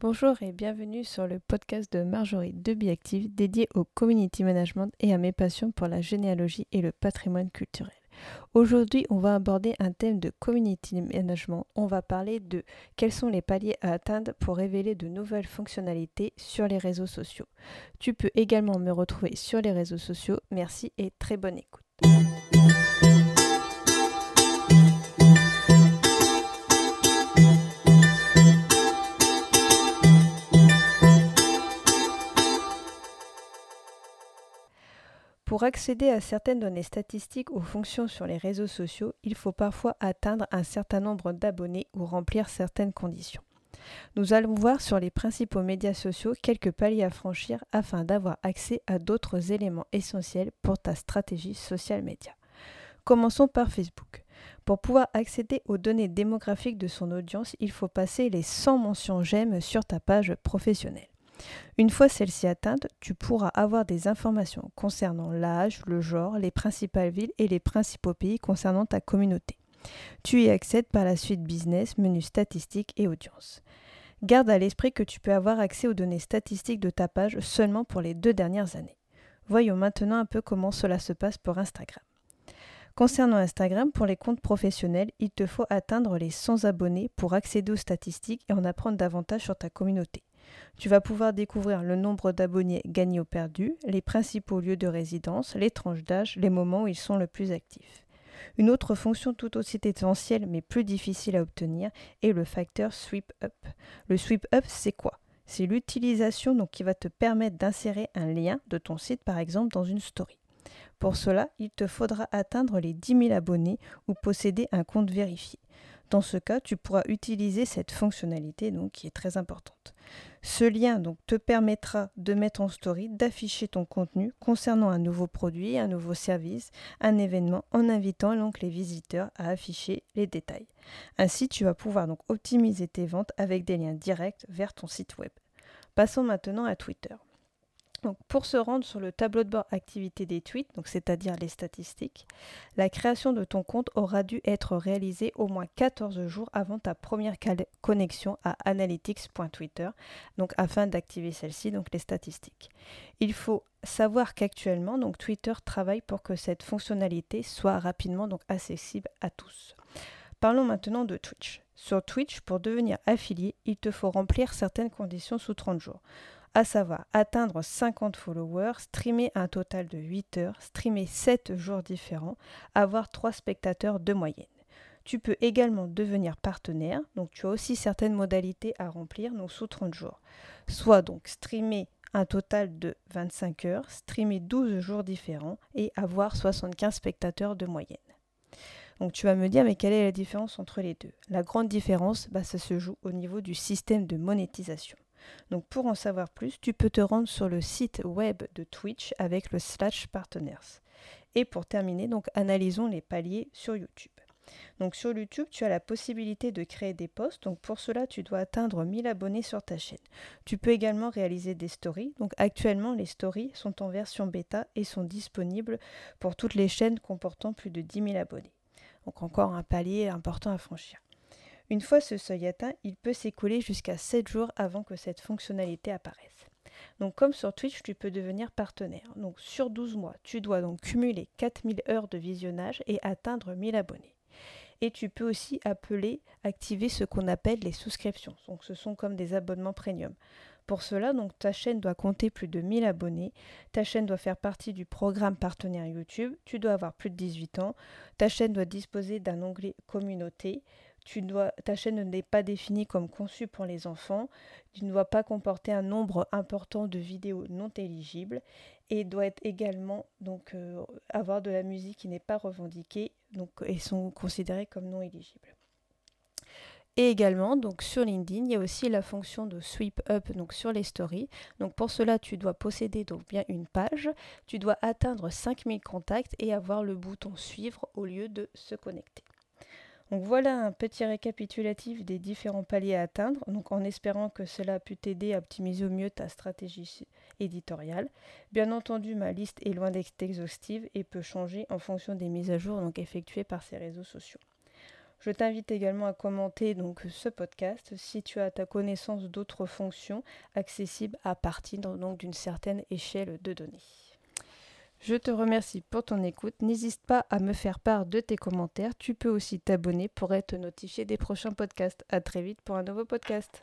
Bonjour et bienvenue sur le podcast de Marjorie de Biactive dédié au community management et à mes passions pour la généalogie et le patrimoine culturel. Aujourd'hui, on va aborder un thème de community management. On va parler de quels sont les paliers à atteindre pour révéler de nouvelles fonctionnalités sur les réseaux sociaux. Tu peux également me retrouver sur les réseaux sociaux. Merci et très bonne écoute. Pour accéder à certaines données statistiques ou fonctions sur les réseaux sociaux, il faut parfois atteindre un certain nombre d'abonnés ou remplir certaines conditions. Nous allons voir sur les principaux médias sociaux quelques paliers à franchir afin d'avoir accès à d'autres éléments essentiels pour ta stratégie social média. Commençons par Facebook. Pour pouvoir accéder aux données démographiques de son audience, il faut passer les 100 mentions j'aime sur ta page professionnelle. Une fois celle-ci atteinte, tu pourras avoir des informations concernant l'âge, le genre, les principales villes et les principaux pays concernant ta communauté. Tu y accèdes par la suite business, menu statistiques et audience. Garde à l'esprit que tu peux avoir accès aux données statistiques de ta page seulement pour les deux dernières années. Voyons maintenant un peu comment cela se passe pour Instagram. Concernant Instagram, pour les comptes professionnels, il te faut atteindre les 100 abonnés pour accéder aux statistiques et en apprendre davantage sur ta communauté. Tu vas pouvoir découvrir le nombre d'abonnés gagnés ou perdus, les principaux lieux de résidence, les tranches d'âge, les moments où ils sont le plus actifs. Une autre fonction tout aussi essentielle mais plus difficile à obtenir est le facteur sweep up. Le sweep up, c'est quoi? C'est l'utilisation qui va te permettre d'insérer un lien de ton site par exemple dans une story. Pour cela, il te faudra atteindre les 10 000 abonnés ou posséder un compte vérifié. Dans ce cas, tu pourras utiliser cette fonctionnalité donc, qui est très importante. Ce lien donc, te permettra de mettre en story, d'afficher ton contenu concernant un nouveau produit, un nouveau service, un événement, en invitant donc les visiteurs à afficher les détails. Ainsi, tu vas pouvoir donc optimiser tes ventes avec des liens directs vers ton site web. Passons maintenant à Twitter pour se rendre sur le tableau de bord activité des tweets, c'est-à-dire les statistiques, la création de ton compte aura dû être réalisée au moins 14 jours avant ta première connexion à analytics.twitter, donc afin d'activer celle-ci, donc les statistiques. Il faut savoir qu'actuellement, donc Twitter travaille pour que cette fonctionnalité soit rapidement donc accessible à tous. Parlons maintenant de Twitch. Sur Twitch, pour devenir affilié, il te faut remplir certaines conditions sous 30 jours à savoir atteindre 50 followers, streamer un total de 8 heures, streamer 7 jours différents, avoir 3 spectateurs de moyenne. Tu peux également devenir partenaire, donc tu as aussi certaines modalités à remplir donc sous 30 jours. Soit donc streamer un total de 25 heures, streamer 12 jours différents et avoir 75 spectateurs de moyenne. Donc tu vas me dire, mais quelle est la différence entre les deux? La grande différence, bah, ça se joue au niveau du système de monétisation. Donc pour en savoir plus, tu peux te rendre sur le site web de Twitch avec le slash partners. Et pour terminer, donc analysons les paliers sur YouTube. Donc sur YouTube, tu as la possibilité de créer des posts. Donc pour cela, tu dois atteindre 1000 abonnés sur ta chaîne. Tu peux également réaliser des stories. Donc actuellement, les stories sont en version bêta et sont disponibles pour toutes les chaînes comportant plus de 10 000 abonnés. Donc encore un palier important à franchir. Une fois ce seuil atteint, il peut s'écouler jusqu'à 7 jours avant que cette fonctionnalité apparaisse. Donc comme sur Twitch, tu peux devenir partenaire. Donc sur 12 mois, tu dois donc cumuler 4000 heures de visionnage et atteindre 1000 abonnés. Et tu peux aussi appeler, activer ce qu'on appelle les souscriptions. Donc ce sont comme des abonnements premium. Pour cela, donc ta chaîne doit compter plus de 1000 abonnés, ta chaîne doit faire partie du programme partenaire YouTube, tu dois avoir plus de 18 ans, ta chaîne doit disposer d'un onglet communauté, ta chaîne n'est pas définie comme conçue pour les enfants, tu ne dois pas comporter un nombre important de vidéos non éligibles et doit également donc euh, avoir de la musique qui n'est pas revendiquée et sont considérées comme non éligibles. Et également, donc sur LinkedIn, il y a aussi la fonction de sweep up donc sur les stories. Donc pour cela, tu dois posséder donc bien une page, tu dois atteindre 5000 contacts et avoir le bouton suivre au lieu de se connecter. Voilà un petit récapitulatif des différents paliers à atteindre, en espérant que cela a pu t'aider à optimiser au mieux ta stratégie éditoriale. Bien entendu, ma liste est loin d'être exhaustive et peut changer en fonction des mises à jour effectuées par ces réseaux sociaux. Je t'invite également à commenter donc ce podcast si tu as ta connaissance d'autres fonctions accessibles à partir d'une certaine échelle de données. Je te remercie pour ton écoute. N'hésite pas à me faire part de tes commentaires. Tu peux aussi t'abonner pour être notifié des prochains podcasts. À très vite pour un nouveau podcast.